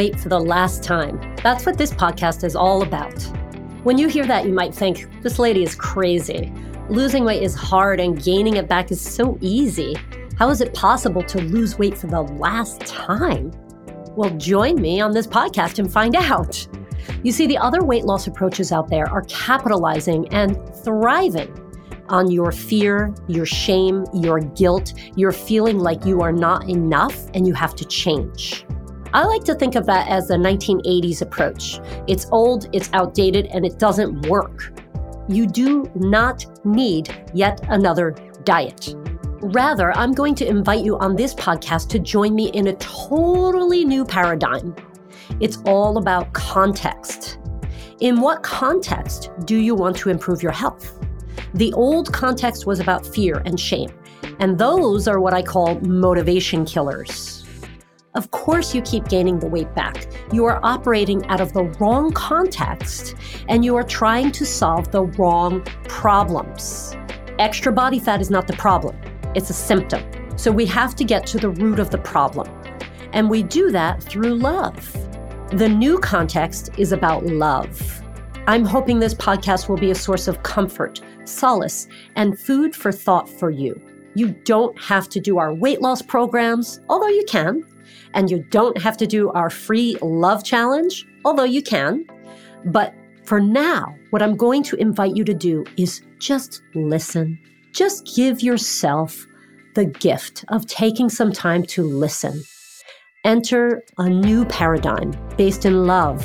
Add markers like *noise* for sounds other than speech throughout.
weight for the last time. That's what this podcast is all about. When you hear that, you might think, this lady is crazy. Losing weight is hard and gaining it back is so easy. How is it possible to lose weight for the last time? Well, join me on this podcast and find out. You see, the other weight loss approaches out there are capitalizing and thriving on your fear, your shame, your guilt, your feeling like you are not enough and you have to change. I like to think of that as the 1980s approach. It's old, it's outdated, and it doesn't work. You do not need yet another diet. Rather, I'm going to invite you on this podcast to join me in a totally new paradigm. It's all about context. In what context do you want to improve your health? The old context was about fear and shame, and those are what I call motivation killers. Of course, you keep gaining the weight back. You are operating out of the wrong context and you are trying to solve the wrong problems. Extra body fat is not the problem, it's a symptom. So we have to get to the root of the problem. And we do that through love. The new context is about love. I'm hoping this podcast will be a source of comfort, solace, and food for thought for you. You don't have to do our weight loss programs, although you can. And you don't have to do our free love challenge, although you can. But for now, what I'm going to invite you to do is just listen. Just give yourself the gift of taking some time to listen. Enter a new paradigm based in love,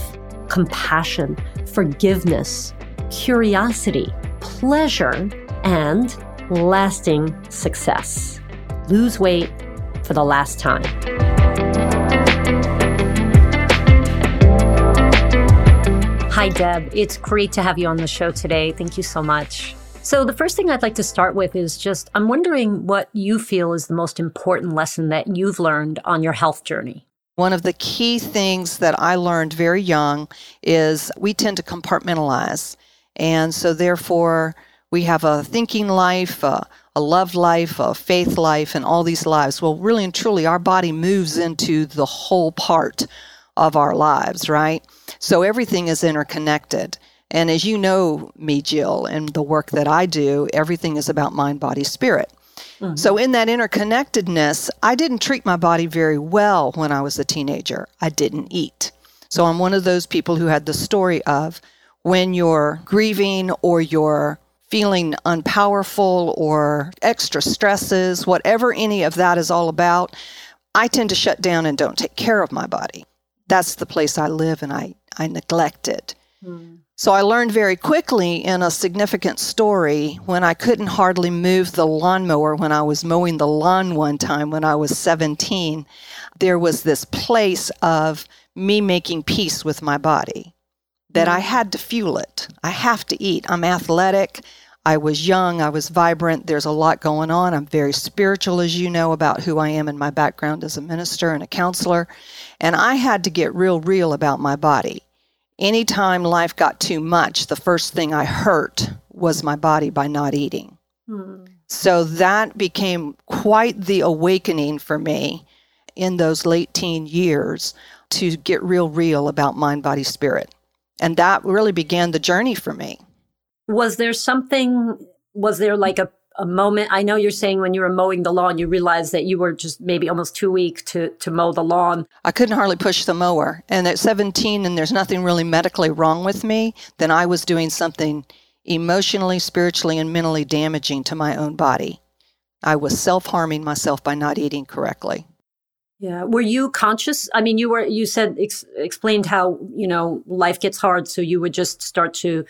compassion, forgiveness, curiosity, pleasure, and lasting success. Lose weight for the last time. Hi, Deb. It's great to have you on the show today. Thank you so much. So, the first thing I'd like to start with is just I'm wondering what you feel is the most important lesson that you've learned on your health journey. One of the key things that I learned very young is we tend to compartmentalize. And so, therefore, we have a thinking life, a, a love life, a faith life, and all these lives. Well, really and truly, our body moves into the whole part of our lives, right? So everything is interconnected. And as you know me, Jill, and the work that I do, everything is about mind, body, spirit. Mm-hmm. So, in that interconnectedness, I didn't treat my body very well when I was a teenager. I didn't eat. So, I'm one of those people who had the story of when you're grieving or you're feeling unpowerful or extra stresses, whatever any of that is all about, I tend to shut down and don't take care of my body. That's the place I live and I, I neglect it. Mm. So I learned very quickly in a significant story when I couldn't hardly move the lawnmower when I was mowing the lawn one time when I was 17. There was this place of me making peace with my body that I had to fuel it. I have to eat. I'm athletic. I was young. I was vibrant. There's a lot going on. I'm very spiritual, as you know, about who I am and my background as a minister and a counselor. And I had to get real, real about my body. Anytime life got too much, the first thing I hurt was my body by not eating. Hmm. So that became quite the awakening for me in those late teen years to get real, real about mind, body, spirit. And that really began the journey for me. Was there something, was there like a, a moment? I know you're saying when you were mowing the lawn, you realized that you were just maybe almost too weak to, to mow the lawn. I couldn't hardly push the mower. And at 17, and there's nothing really medically wrong with me, then I was doing something emotionally, spiritually, and mentally damaging to my own body. I was self harming myself by not eating correctly. Yeah. Were you conscious? I mean, you were, you said, ex- explained how, you know, life gets hard. So you would just start to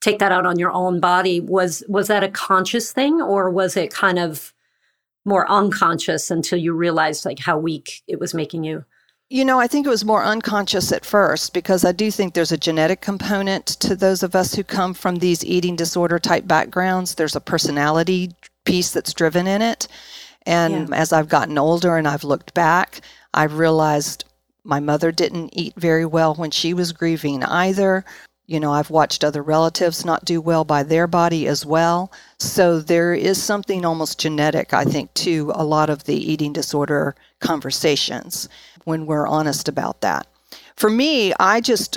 take that out on your own body. Was, was that a conscious thing or was it kind of more unconscious until you realized like how weak it was making you? You know, I think it was more unconscious at first because I do think there's a genetic component to those of us who come from these eating disorder type backgrounds. There's a personality piece that's driven in it. And yeah. as I've gotten older and I've looked back, I've realized my mother didn't eat very well when she was grieving either. You know, I've watched other relatives not do well by their body as well. So there is something almost genetic, I think, to a lot of the eating disorder conversations when we're honest about that. for me, I just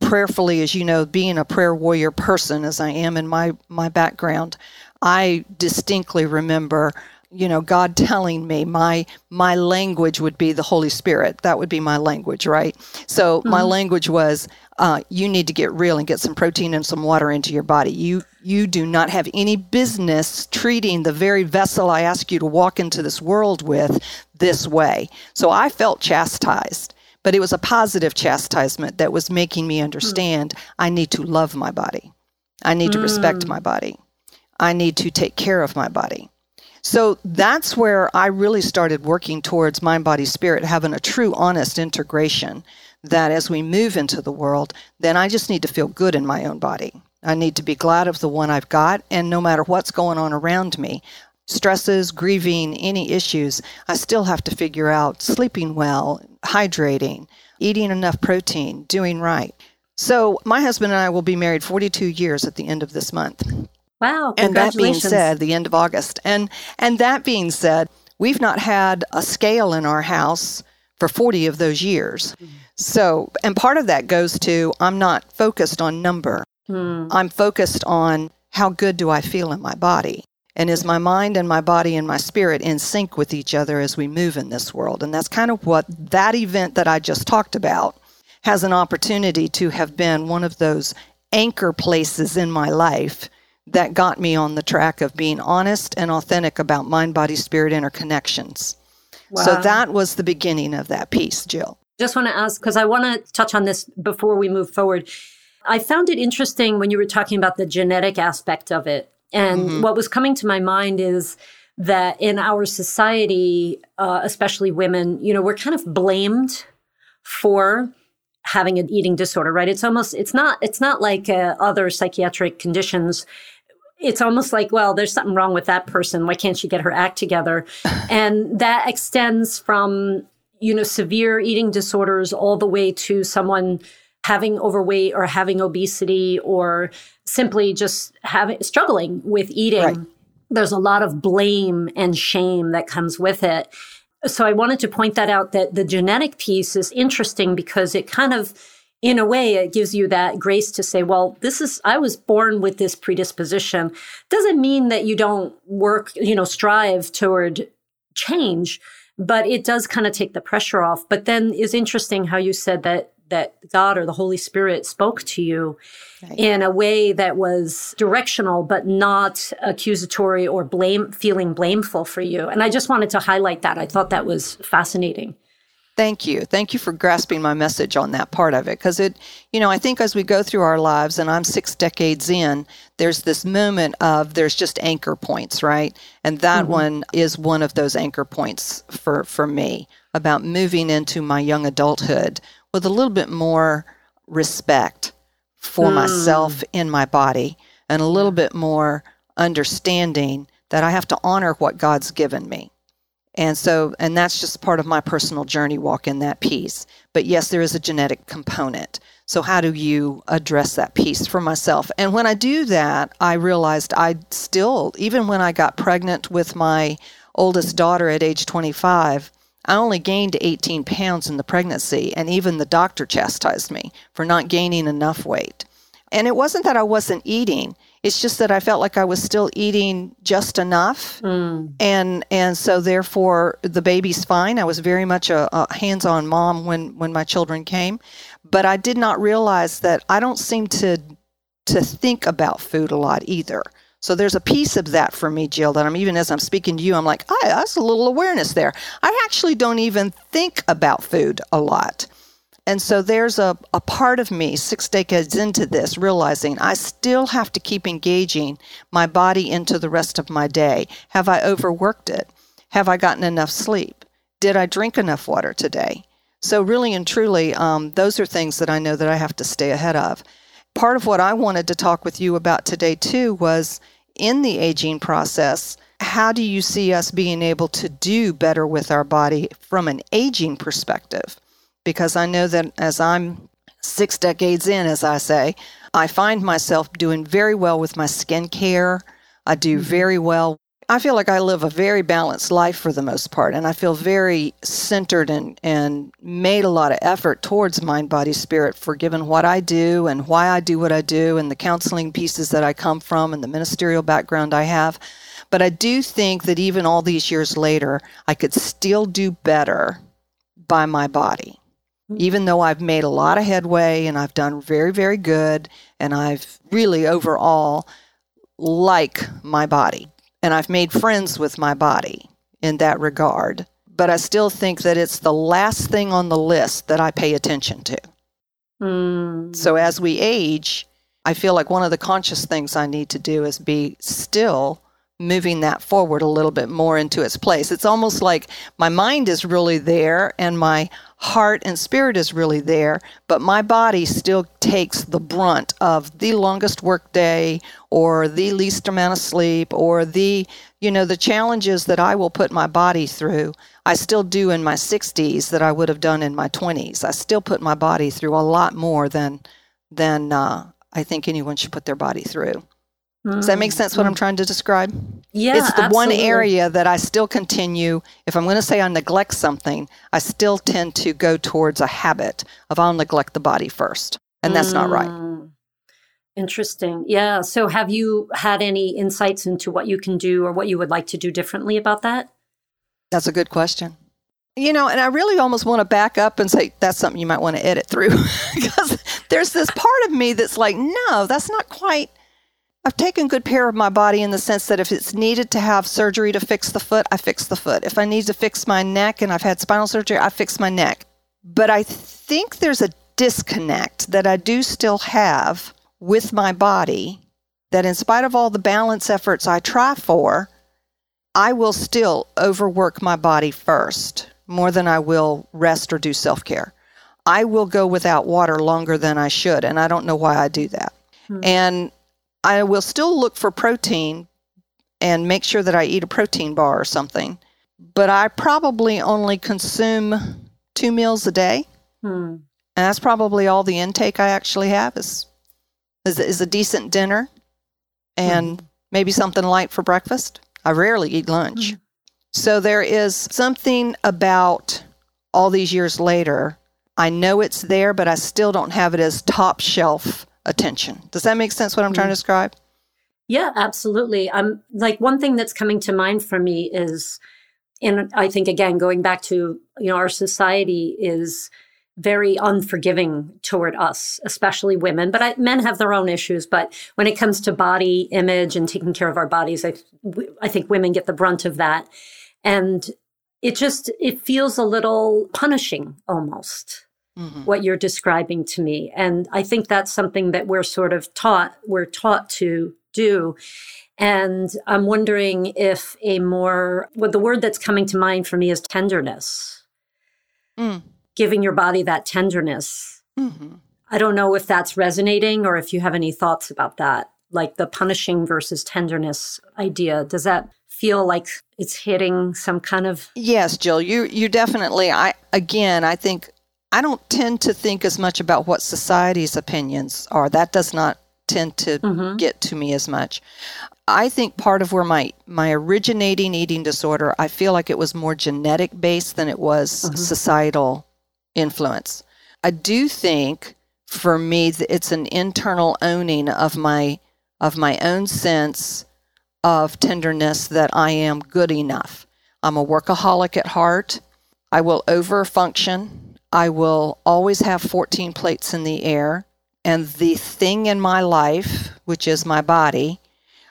prayerfully, as you know, being a prayer warrior person as I am in my, my background, I distinctly remember you know god *laughs* telling me my my language would be the holy spirit that would be my language right so mm-hmm. my language was uh, you need to get real and get some protein and some water into your body you you do not have any business treating the very vessel i ask you to walk into this world with this way so i felt chastised but it was a positive chastisement that was making me understand mm. I need to love my body. I need to mm. respect my body. I need to take care of my body. So that's where I really started working towards mind, body, spirit, having a true, honest integration. That as we move into the world, then I just need to feel good in my own body. I need to be glad of the one I've got, and no matter what's going on around me, stresses, grieving, any issues, I still have to figure out sleeping well, hydrating, eating enough protein, doing right. So, my husband and I will be married 42 years at the end of this month. Wow. And that being said, the end of August. And and that being said, we've not had a scale in our house for 40 of those years. So, and part of that goes to I'm not focused on number. Hmm. I'm focused on how good do I feel in my body? And is my mind and my body and my spirit in sync with each other as we move in this world? And that's kind of what that event that I just talked about has an opportunity to have been one of those anchor places in my life that got me on the track of being honest and authentic about mind, body, spirit interconnections. Wow. So that was the beginning of that piece, Jill. Just want to ask, because I want to touch on this before we move forward. I found it interesting when you were talking about the genetic aspect of it. And mm-hmm. what was coming to my mind is that in our society, uh, especially women, you know, we're kind of blamed for having an eating disorder, right? It's almost, it's not, it's not like uh, other psychiatric conditions it's almost like, well, there's something wrong with that person. Why can't she get her act together? *laughs* and that extends from, you know, severe eating disorders all the way to someone having overweight or having obesity or simply just having struggling with eating. Right. There's a lot of blame and shame that comes with it. So I wanted to point that out that the genetic piece is interesting because it kind of in a way, it gives you that grace to say, well, this is, I was born with this predisposition. Doesn't mean that you don't work, you know, strive toward change, but it does kind of take the pressure off. But then is interesting how you said that that God or the Holy Spirit spoke to you right. in a way that was directional, but not accusatory or blame, feeling blameful for you. And I just wanted to highlight that. I thought that was fascinating. Thank you. Thank you for grasping my message on that part of it. Because it, you know, I think as we go through our lives, and I'm six decades in, there's this moment of there's just anchor points, right? And that mm-hmm. one is one of those anchor points for, for me about moving into my young adulthood with a little bit more respect for mm. myself in my body and a little bit more understanding that I have to honor what God's given me. And so, and that's just part of my personal journey walk in that piece. But yes, there is a genetic component. So, how do you address that piece for myself? And when I do that, I realized I still, even when I got pregnant with my oldest daughter at age 25, I only gained 18 pounds in the pregnancy, and even the doctor chastised me for not gaining enough weight. And it wasn't that I wasn't eating, it's just that I felt like I was still eating just enough, mm. and and so therefore the baby's fine. I was very much a, a hands-on mom when when my children came, but I did not realize that I don't seem to to think about food a lot either. So there's a piece of that for me, Jill, that I'm even as I'm speaking to you, I'm like, ah, that's a little awareness there. I actually don't even think about food a lot. And so there's a, a part of me six decades into this realizing I still have to keep engaging my body into the rest of my day. Have I overworked it? Have I gotten enough sleep? Did I drink enough water today? So, really and truly, um, those are things that I know that I have to stay ahead of. Part of what I wanted to talk with you about today, too, was in the aging process, how do you see us being able to do better with our body from an aging perspective? Because I know that as I'm six decades in, as I say, I find myself doing very well with my skincare. I do mm-hmm. very well. I feel like I live a very balanced life for the most part, and I feel very centered and, and made a lot of effort towards mind, body, spirit for given what I do and why I do what I do, and the counseling pieces that I come from, and the ministerial background I have. But I do think that even all these years later, I could still do better by my body. Mm-hmm. Even though I've made a lot of headway and I've done very, very good, and I've really overall like my body and I've made friends with my body in that regard. But I still think that it's the last thing on the list that I pay attention to. Mm. So as we age, I feel like one of the conscious things I need to do is be still moving that forward a little bit more into its place. It's almost like my mind is really there and my heart and spirit is really there, but my body still takes the brunt of the longest work day or the least amount of sleep or the you know the challenges that I will put my body through. I still do in my 60s that I would have done in my 20s. I still put my body through a lot more than than uh, I think anyone should put their body through. Does that make sense what I'm mm. trying to describe? Yeah. It's the absolutely. one area that I still continue. If I'm going to say I neglect something, I still tend to go towards a habit of I'll neglect the body first. And that's mm. not right. Mm. Interesting. Yeah. So have you had any insights into what you can do or what you would like to do differently about that? That's a good question. You know, and I really almost want to back up and say that's something you might want to edit through *laughs* because there's this part of me that's like, no, that's not quite I've taken good care of my body in the sense that if it's needed to have surgery to fix the foot, I fix the foot. If I need to fix my neck and I've had spinal surgery, I fix my neck. But I think there's a disconnect that I do still have with my body that, in spite of all the balance efforts I try for, I will still overwork my body first more than I will rest or do self care. I will go without water longer than I should, and I don't know why I do that. Hmm. And I will still look for protein and make sure that I eat a protein bar or something, but I probably only consume two meals a day. Hmm. And that's probably all the intake I actually have is is, is a decent dinner and hmm. maybe something light for breakfast. I rarely eat lunch. Hmm. So there is something about all these years later. I know it's there, but I still don't have it as top shelf attention. Does that make sense what I'm mm trying to mm-hmm. describe? Yeah, absolutely. I'm like one thing that's coming to mind for me is and I think again going back to you know our society is very unforgiving toward us, especially women. But I, men have their own issues. But when it comes to body image and taking care of our bodies, I, I think women get the brunt of that. And it just, it feels a little punishing almost mm-hmm. what you're describing to me. And I think that's something that we're sort of taught, we're taught to do. And I'm wondering if a more, what well, the word that's coming to mind for me is tenderness. Mm. Giving your body that tenderness. Mm-hmm. I don't know if that's resonating or if you have any thoughts about that, like the punishing versus tenderness idea. Does that feel like it's hitting some kind of Yes, Jill, you you definitely I again, I think I don't tend to think as much about what society's opinions are. That does not tend to mm-hmm. get to me as much. I think part of where my my originating eating disorder, I feel like it was more genetic based than it was mm-hmm. societal influence. I do think for me it's an internal owning of my of my own sense of tenderness that I am good enough. I'm a workaholic at heart. I will over function I will always have 14 plates in the air. And the thing in my life, which is my body,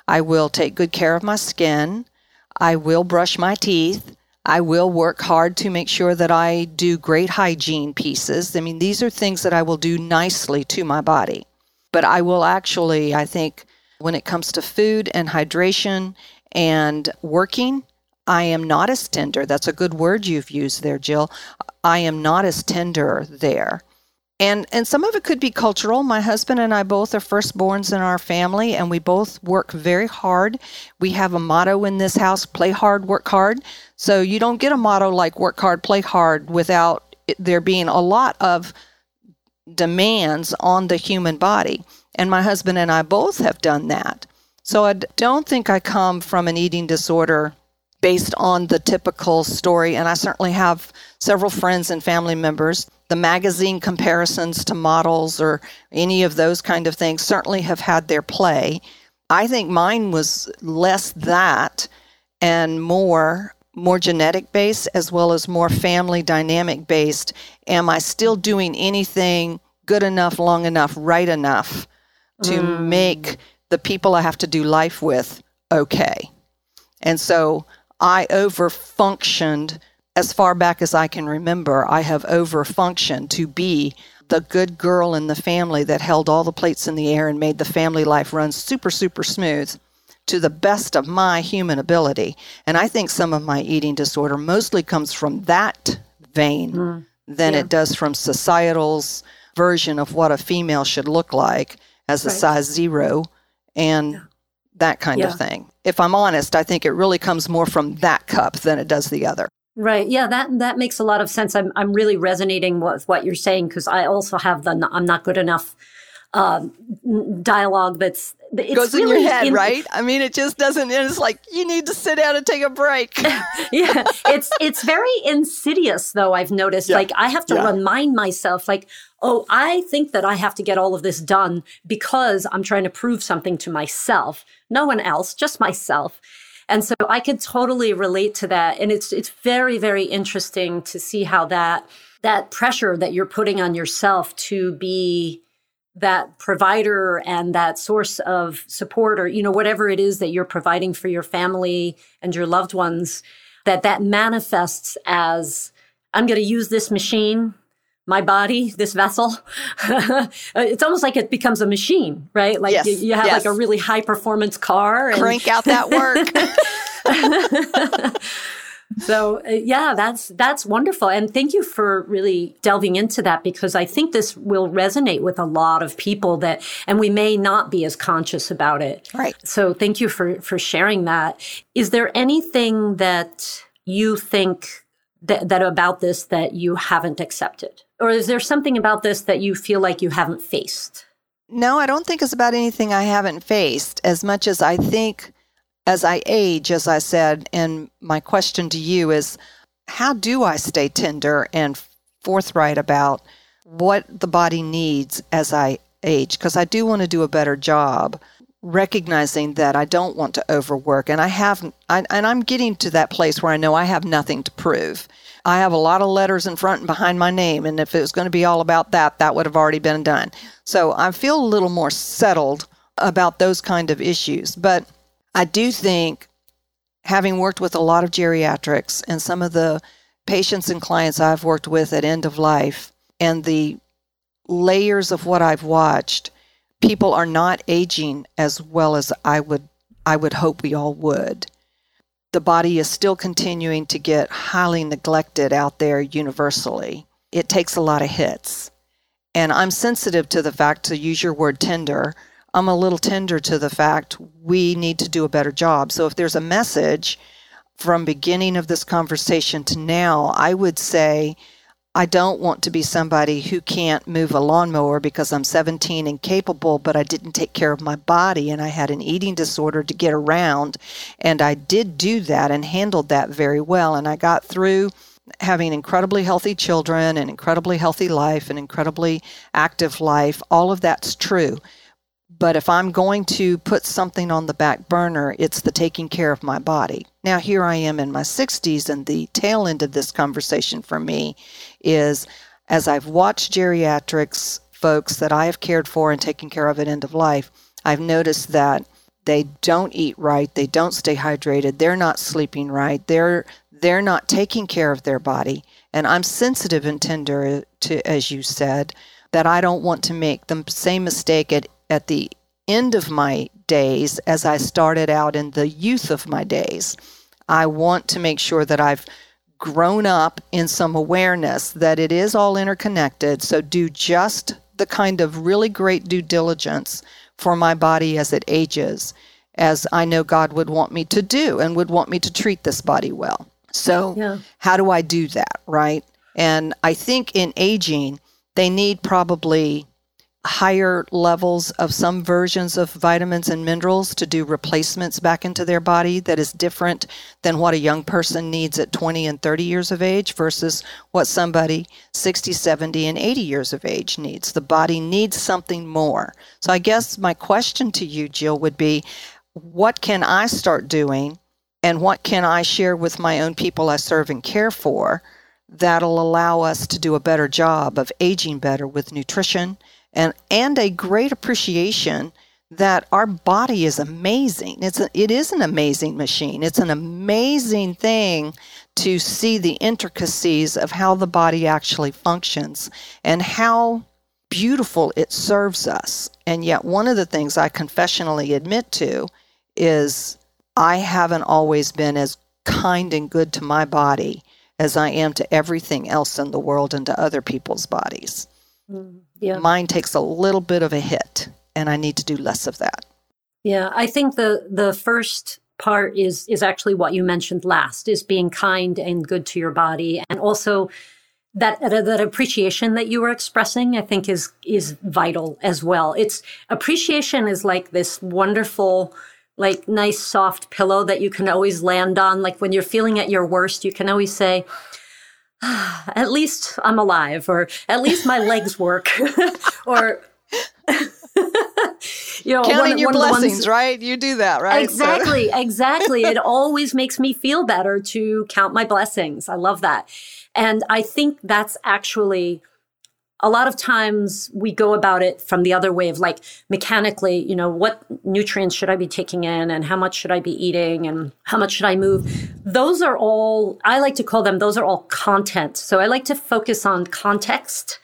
I will take good care of my skin. I will brush my teeth. I will work hard to make sure that I do great hygiene pieces. I mean, these are things that I will do nicely to my body. But I will actually, I think, when it comes to food and hydration and working, I am not as tender. That's a good word you've used there, Jill. I am not as tender there. And and some of it could be cultural. My husband and I both are firstborns in our family and we both work very hard. We have a motto in this house, play hard, work hard. So you don't get a motto like work hard, play hard without there being a lot of demands on the human body. And my husband and I both have done that. So I don't think I come from an eating disorder based on the typical story. And I certainly have several friends and family members. The magazine comparisons to models or any of those kind of things certainly have had their play. I think mine was less that and more more genetic based as well as more family dynamic based. Am I still doing anything good enough, long enough, right enough to mm. make the people I have to do life with okay? And so I overfunctioned as far back as I can remember. I have overfunctioned to be the good girl in the family that held all the plates in the air and made the family life run super, super smooth to the best of my human ability. And I think some of my eating disorder mostly comes from that vein mm, than yeah. it does from societal's version of what a female should look like as a size zero and yeah. That kind yeah. of thing if I'm honest, I think it really comes more from that cup than it does the other. Right. Yeah, that that makes a lot of sense. I'm I'm really resonating with what you're saying because I also have the I'm not good enough um, dialogue that's it goes really in your head, in, right? I mean, it just doesn't. It's like you need to sit down and take a break. *laughs* yeah, it's it's very insidious, though. I've noticed. Yeah. Like I have to yeah. remind myself, like, oh, I think that I have to get all of this done because I'm trying to prove something to myself, no one else, just myself. And so I could totally relate to that. And it's it's very very interesting to see how that that pressure that you're putting on yourself to be that provider and that source of support or you know whatever it is that you're providing for your family and your loved ones that that manifests as i'm going to use this machine my body this vessel. *laughs* Uh, it's almost like it becomes a machine right? Like yes, you, you have yes. like a really high performance car and crank out that work *laughs* *laughs* so uh, yeah that's that's wonderful. And thank you for really delving into that because i think this will resonate with a lot of people that and we may not be as conscious about it. Right. So thank you for for sharing that. Is there anything that you think that, that about this that you haven't accepted? Or is there something about this that you feel like you haven't faced? No i don't think it's about anything i haven't faced as much as i think as I age, as I said, and my question to you is how do I stay tender and forthright about what the body needs as I age? Because I do want to do a better job recognizing that I don't want to overwork and I have I, and I'm getting to that place where I know I have nothing to prove. I have a lot of letters in front and behind my name and if it was going to be all about that that would have already been done. So I feel a little more settled about those kind of issues. But I do think, having worked with a lot of geriatrics and some of the patients and clients I've worked with at end of life, and the layers of what I've watched, people are not aging as well as I would I would hope we all would. The body is still continuing to get highly neglected out there universally. It takes a lot of hits. And I'm sensitive to the fact, to use your word tender, I'm a little tender to the fact we need to do a better job. So if there's a message from beginning of this conversation to now, I would say I don't want to be somebody who can't move a lawnmower because I'm 17 and capable, but I didn't take care of my body and I had an eating disorder to get around. And I did do that and handled that very well. And I got through having incredibly healthy children, an incredibly healthy life, an incredibly active life. All of that's true. But if I'm going to put something on the back burner, it's the taking care of my body. Now, here I am in my 60s, and the tail end of this conversation for me is as I've watched geriatrics folks that I have cared for and taken care of at end of life, I've noticed that they don't eat right, they don't stay hydrated, they're not sleeping right, they're they're not taking care of their body. And I'm sensitive and tender uh, to as you said that I don't want to make the same mistake at at the end of my days as I started out in the youth of my days. I want to make sure that I've grown up in some awareness that it is all interconnected. So do just the kind of really great due diligence for my body as it ages, as I know God would want me to do and would want me to treat this body well. So, yeah. how do I do that, right? And I think in aging, they need probably higher levels of some versions of vitamins and minerals to do replacements back into their body that is different than what a young person needs at 20 and 30 years of age versus what somebody 60, 70, and 80 years of age needs. The body needs something more. So I guess my question to you, Jill, would be what can I start doing and what can I share with my own people I serve and care for? That'll allow us to do a better job of aging better with nutrition and and a great appreciation that our body is amazing. It's a, it is an amazing machine. It's an amazing thing to see the intricacies of how the body actually functions and how beautiful it serves us. And yet one of the things I confessionally admit to is I haven't always been as kind and good to my body as I am to everything else in the world and to other people's bodies. Mm yeah. mine takes a little bit of a hit and I need to do less of that. Yeah, I think the the first part is is actually what you mentioned last is being kind and good to your body and also that that appreciation that you were expressing I think is is vital as well. It's appreciation is like this wonderful like nice soft pillow that you can always land on like when you're feeling at your worst you can always say *sighs* at least I'm alive, or at least my legs work, *laughs* or *laughs* you know, counting one, your one blessings, ones, right? You do that, right? Exactly, so. exactly. *laughs* It always makes me feel better to count my blessings. I love that, and I think that's actually a lot of times we go about it from the other way of like mechanically, you know, what nutrients should I be taking in and how much should I be eating and how much should I move? Those are all, I like to call them, those are all content. So I like to focus on context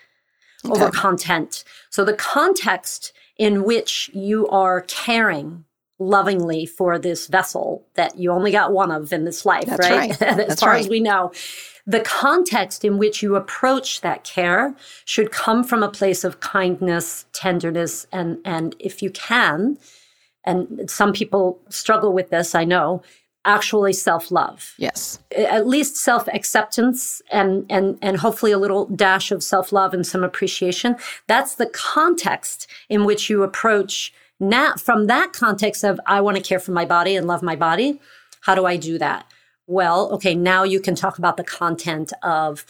okay. over content. So the context in which you are caring lovingly for this vessel that you only got one of in this life, That's right? right. *laughs* as That's far right. as we know the context in which you approach that care should come from a place of kindness, tenderness, and, and if you can, and some people struggle with this, I know, actually self-love. Yes. At least self-acceptance and and and hopefully a little dash of self-love and some appreciation. That's the context in which you approach now from that context of I want to care for my body and love my body. How do I do that? Well, okay, now you can talk about the content of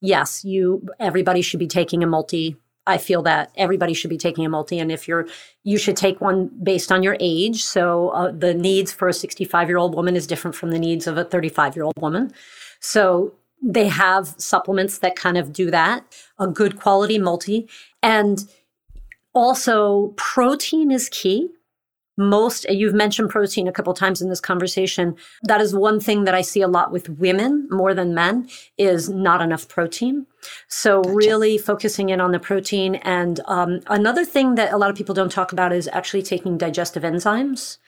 yes, you everybody should be taking a multi. I feel that everybody should be taking a multi, and if you're, you should take one based on your age. So uh, the needs for a 65 year old woman is different from the needs of a 35 year old woman. So they have supplements that kind of do that. A good quality multi, and also protein is key most you've mentioned protein a couple times in this conversation. That is one thing that i see a lot with women more than men is not enough protein. So gotcha. really focusing in on the protein. And um, another thing that a lot of people don't talk about is actually taking digestive enzymes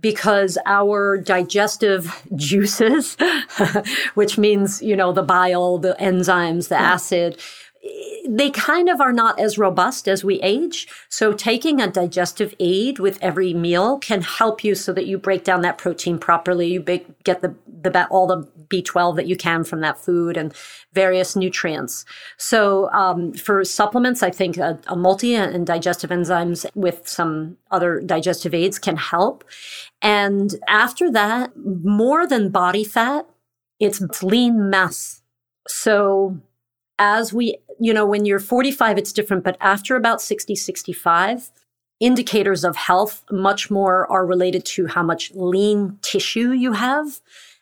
because our digestive *laughs* juices *laughs* which means you know the bile the enzymes the acid they kind of are not as robust as we age. So taking a digestive aid with every meal can help you so that you break down that protein properly. You get the, the all the B12 that you can from that food and various nutrients. So um, for supplements, I think a, a multi and digestive enzymes with some other digestive aids can help. And after that, more than body fat, it's lean mass. So as we, you know, when you're 45, it's different, but after about 60, 65, indicators of health much more are related to how much lean tissue you have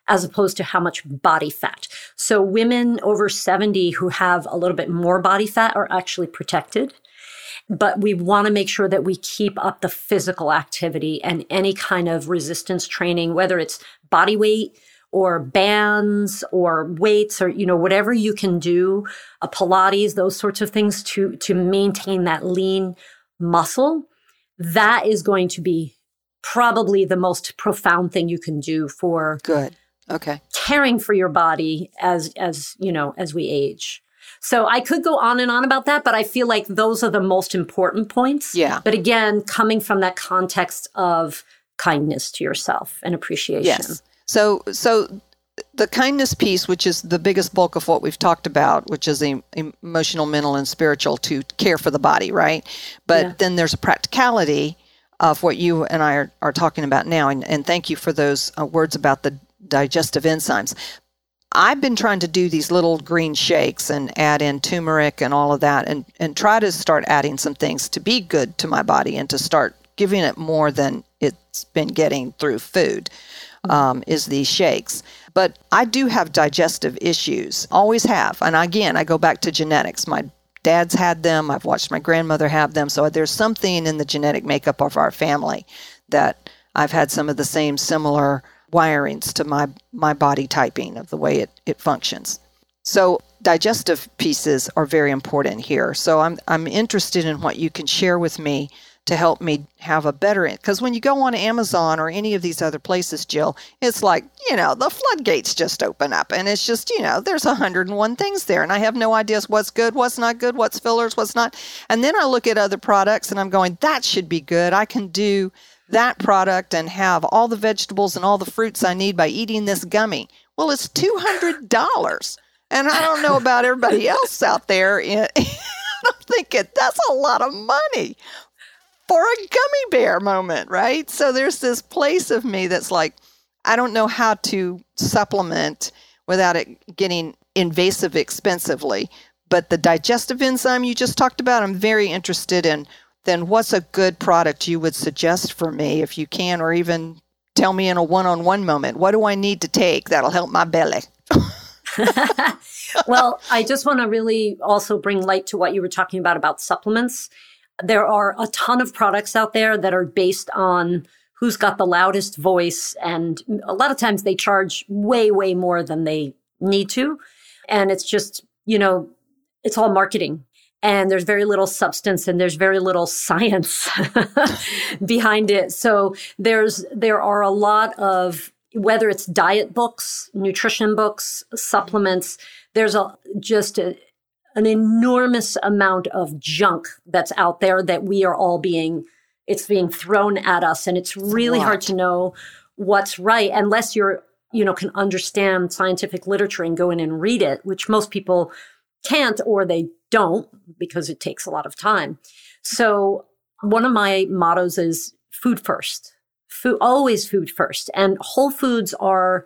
as opposed to how much body fat. So women over 70 who have a little bit more body fat are actually protected. But we want to make sure that we keep up the physical activity and any kind of resistance training, whether it's body weight, or bands or weights or you know whatever you can do a pilates those sorts of things to to maintain that lean muscle that is going to be probably the most profound thing you can do for good okay caring for your body as as you know as we age so I could go on and on about that, but I feel like those are the most important points. Yeah. But again, coming from that context of kindness to yourself and appreciation. Yes. So, so the kindness piece, which is the biggest bulk of what we've talked about, which is emotional, mental, and spiritual to care for the body, right? But yeah. then there's a practicality of what you and I are, are talking about now. And, and thank you for those uh, words about the digestive enzymes. I've been trying to do these little green shakes and add in turmeric and all of that and, and try to start adding some things to be good to my body and to start giving it more than it's been getting through food um, is these shakes. But I do have digestive issues, always have. And again, I go back to genetics. My dad's had them, I've watched my grandmother have them. So there's something in the genetic makeup of our family that I've had some of the same similar wirings to my, my body typing of the way it, it functions. So digestive pieces are very important here. So I'm, I'm interested in what you can share with me to help me have a better because when you go on Amazon or any of these other places, Jill, it's like, you know, the floodgates just open up and it's just, you know, there's 101 things there and I have no ideas what's good, what's not good, what's fillers, what's not. And then I look at other products and I'm going, that should be good. I can do that product and have all the vegetables and all the fruits I need by eating this gummy. Well, it's $200. And I don't know about everybody else out there. Eh, *laughs* I'm thinking that's a lot of money for a gummy bear moment, right? So there's this place of me that's like, I don't know how to supplement without it getting invasive expensively. But the digestive enzyme you just talked about, I'm very interested in. Then what's a good product you would suggest for me if you can, or even tell me in a one on one moment? What do I need to take that'll help my belly? *laughs* *laughs* well, I just want to really also bring light to what you were talking about about supplements. There are a ton of products out there that are based on who's got the loudest voice. And a lot of times they charge way, way more than they need to. And it's just, you know, it's all marketing. And there's very little substance and there's very little science *laughs* behind it. So there's, there are a lot of, whether it's diet books, nutrition books, supplements, there's a, just a, an enormous amount of junk that's out there that we are all being it's being thrown at us. And it's really hard to know what's right unless you're you know can understand scientific literature and go in and read it which most people can't or they don't because it takes a lot of time. So one of my mottos is food first. Food always food first. And whole foods are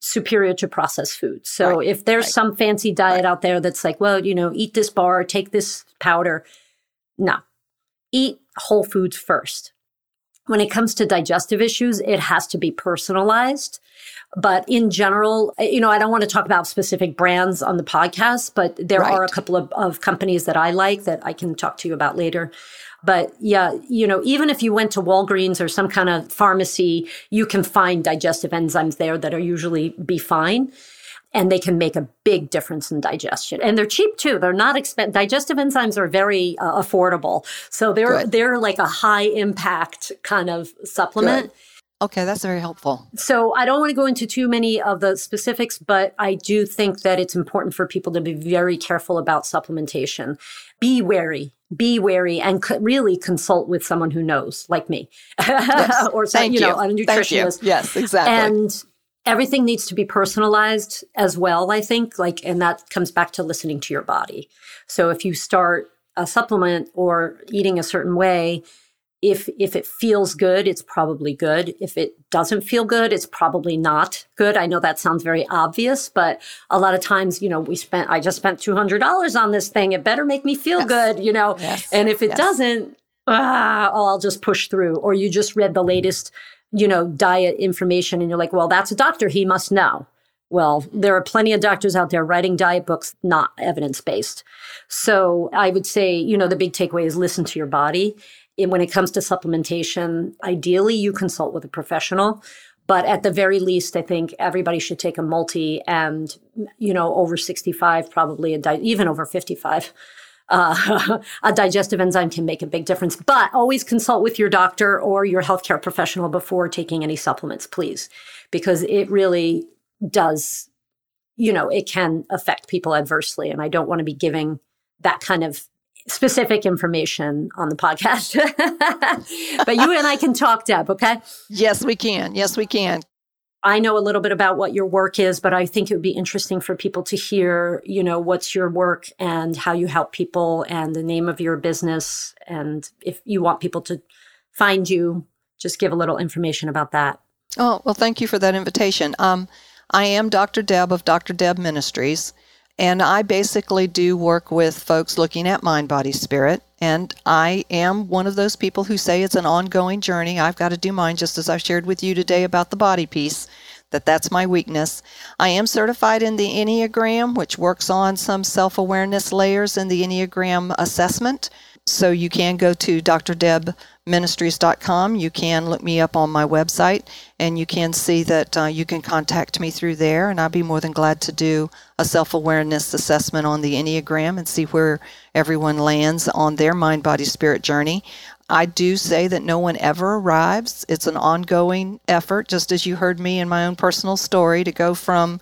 superior to processed food. So right. if there's right. some fancy diet right. out there that's like, well, you know, eat this bar, take this powder. No. Eat whole foods first. When it comes to digestive issues, it has to be personalized. But in general, you know, I don't want to talk about specific brands on the podcast, but there are a couple of, of companies that I like that I can talk to you about later. But yeah, you know, even if you went to Walgreens or some kind of pharmacy, you can find digestive enzymes there that are usually be fine and they can make a big difference in digestion. And they're cheap too. They're not expensive. Digestive enzymes are very uh, affordable. So they're Good. they're like a high impact kind of supplement. Good. Okay, that's very helpful. So I don't want to go into too many of the specifics, but I do think that it's important for people to be very careful about supplementation. Be wary, be wary, and co- really consult with someone who knows, like me, *laughs* yes. or some, you, you know, a nutritionist. Yes, exactly. And everything needs to be personalized as well. I think, like, and that comes back to listening to your body. So if you start a supplement or eating a certain way if if it feels good it's probably good if it doesn't feel good it's probably not good i know that sounds very obvious but a lot of times you know we spent i just spent $200 on this thing it better make me feel yes. good you know yes. and if it yes. doesn't ah, oh, i'll just push through or you just read the latest you know diet information and you're like well that's a doctor he must know well, there are plenty of doctors out there writing diet books, not evidence based. So I would say, you know, the big takeaway is listen to your body And when it comes to supplementation, ideally you consult with a professional. But at the very least, I think everybody should take a multi and, you know, over 65, probably a di- even over 55. Uh, *laughs* a digestive enzyme can make a big difference, but always consult with your doctor or your healthcare professional before taking any supplements, please, because it really does, you know, it can affect people adversely. And I don't want to be giving that kind of specific information on the podcast. *laughs* but you and I can talk, Deb, okay? Yes, we can. Yes, we can. I know a little bit about what your work is, but I think it would be interesting for people to hear, you know, what's your work and how you help people and the name of your business. And if you want people to find you, just give a little information about that. Oh, well, thank you for that invitation. Um, I am Dr. Deb of Dr. Deb Ministries, and I basically do work with folks looking at mind, body, spirit. And I am one of those people who say it's an ongoing journey. I've got to do mine, just as I shared with you today about the body piece, that that's my weakness. I am certified in the Enneagram, which works on some self awareness layers in the Enneagram assessment. So you can go to drdebministries.com. You can look me up on my website, and you can see that uh, you can contact me through there. And I'd be more than glad to do a self awareness assessment on the Enneagram and see where everyone lands on their mind, body, spirit journey. I do say that no one ever arrives. It's an ongoing effort, just as you heard me in my own personal story to go from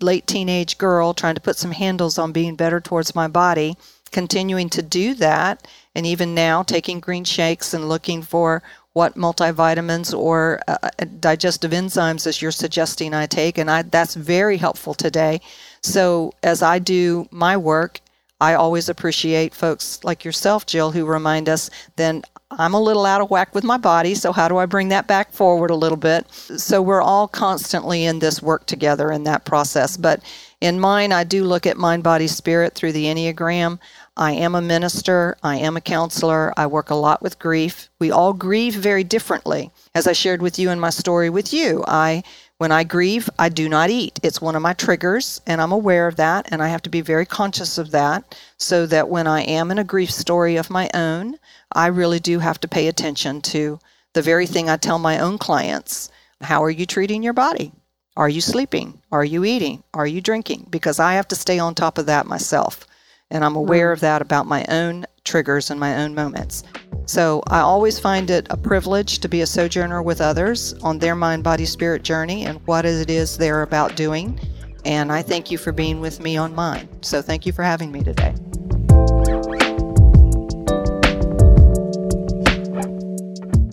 late teenage girl trying to put some handles on being better towards my body, continuing to do that and even now taking green shakes and looking for what multivitamins or uh, uh, digestive enzymes as you're suggesting I take and I that's very helpful today. So as I do my work, I always appreciate folks like yourself, Jill, who remind us then I'm a little out of whack with my body, so how do I bring that back forward a little bit? So we're all constantly in this work together in that process. But in mine, I do look at mind, body, spirit through the Enneagram. I am a minister. I am a counselor. I work a lot with grief. We all grieve very differently. As I shared with you in my story with you, I when I grieve, I do not eat. It's one of my triggers, and I'm aware of that, and I have to be very conscious of that so that when I am in a grief story of my own, I really do have to pay attention to the very thing I tell my own clients. How are you treating your body? Are you sleeping? Are you eating? Are you drinking? Because I have to stay on top of that myself. And I'm aware of that about my own triggers and my own moments. So I always find it a privilege to be a sojourner with others on their mind, body, spirit journey and what it is they're about doing. And I thank you for being with me on mine. So thank you for having me today.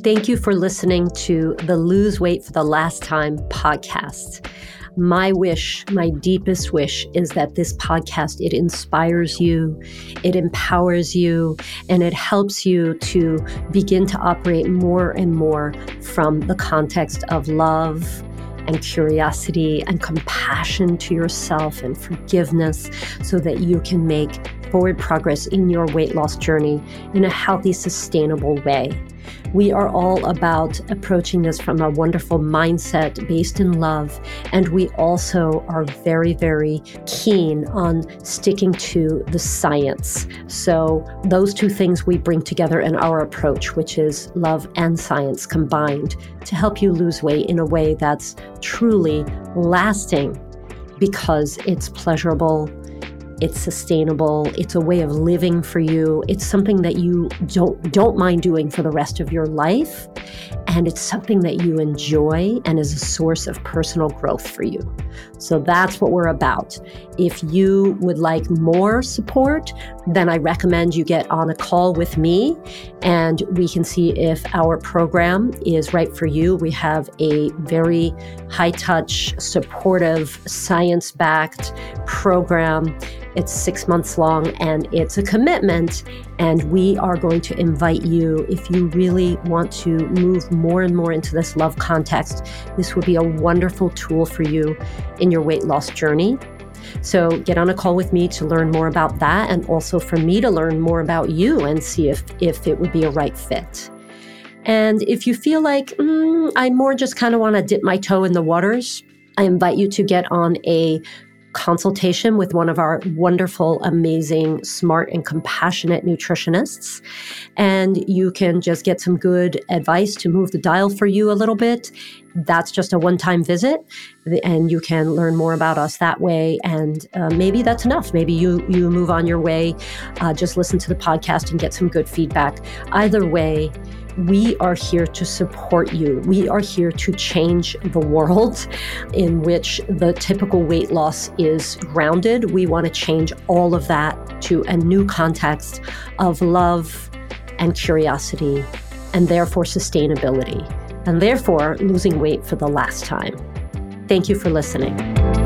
Thank you for listening to the Lose Weight for the Last Time podcast. My wish, my deepest wish is that this podcast it inspires you, it empowers you, and it helps you to begin to operate more and more from the context of love and curiosity and compassion to yourself and forgiveness so that you can make forward progress in your weight loss journey in a healthy, sustainable way. We are all about approaching this from a wonderful mindset based in love. And we also are very, very keen on sticking to the science. So, those two things we bring together in our approach, which is love and science combined to help you lose weight in a way that's truly lasting because it's pleasurable, it's sustainable, it's a way of living for you. It's something that you don't don't mind doing for the rest of your life, and it's something that you enjoy and is a source of personal growth for you. So that's what we're about. If you would like more support, then I recommend you get on a call with me and we can see if our program is right for you. We have a very high touch, supportive, science backed program it's six months long and it's a commitment. And we are going to invite you, if you really want to move more and more into this love context, this would be a wonderful tool for you in your weight loss journey. So get on a call with me to learn more about that and also for me to learn more about you and see if, if it would be a right fit. And if you feel like mm, I more just kind of want to dip my toe in the waters, I invite you to get on a consultation with one of our wonderful, amazing, smart, and compassionate nutritionists. And you can just get some good advice to move the dial for you a little bit. That's just a one time visit, and you can learn more about us that way. And uh, maybe that's enough. Maybe you, you move on your way, uh, just listen to the podcast and get some good feedback. Either way, we are here to support you. We are here to change the world *laughs* in which the typical weight loss is grounded. We want to change all of that to a new context of love and curiosity, and therefore sustainability, and therefore losing weight for the last time. Thank you for listening.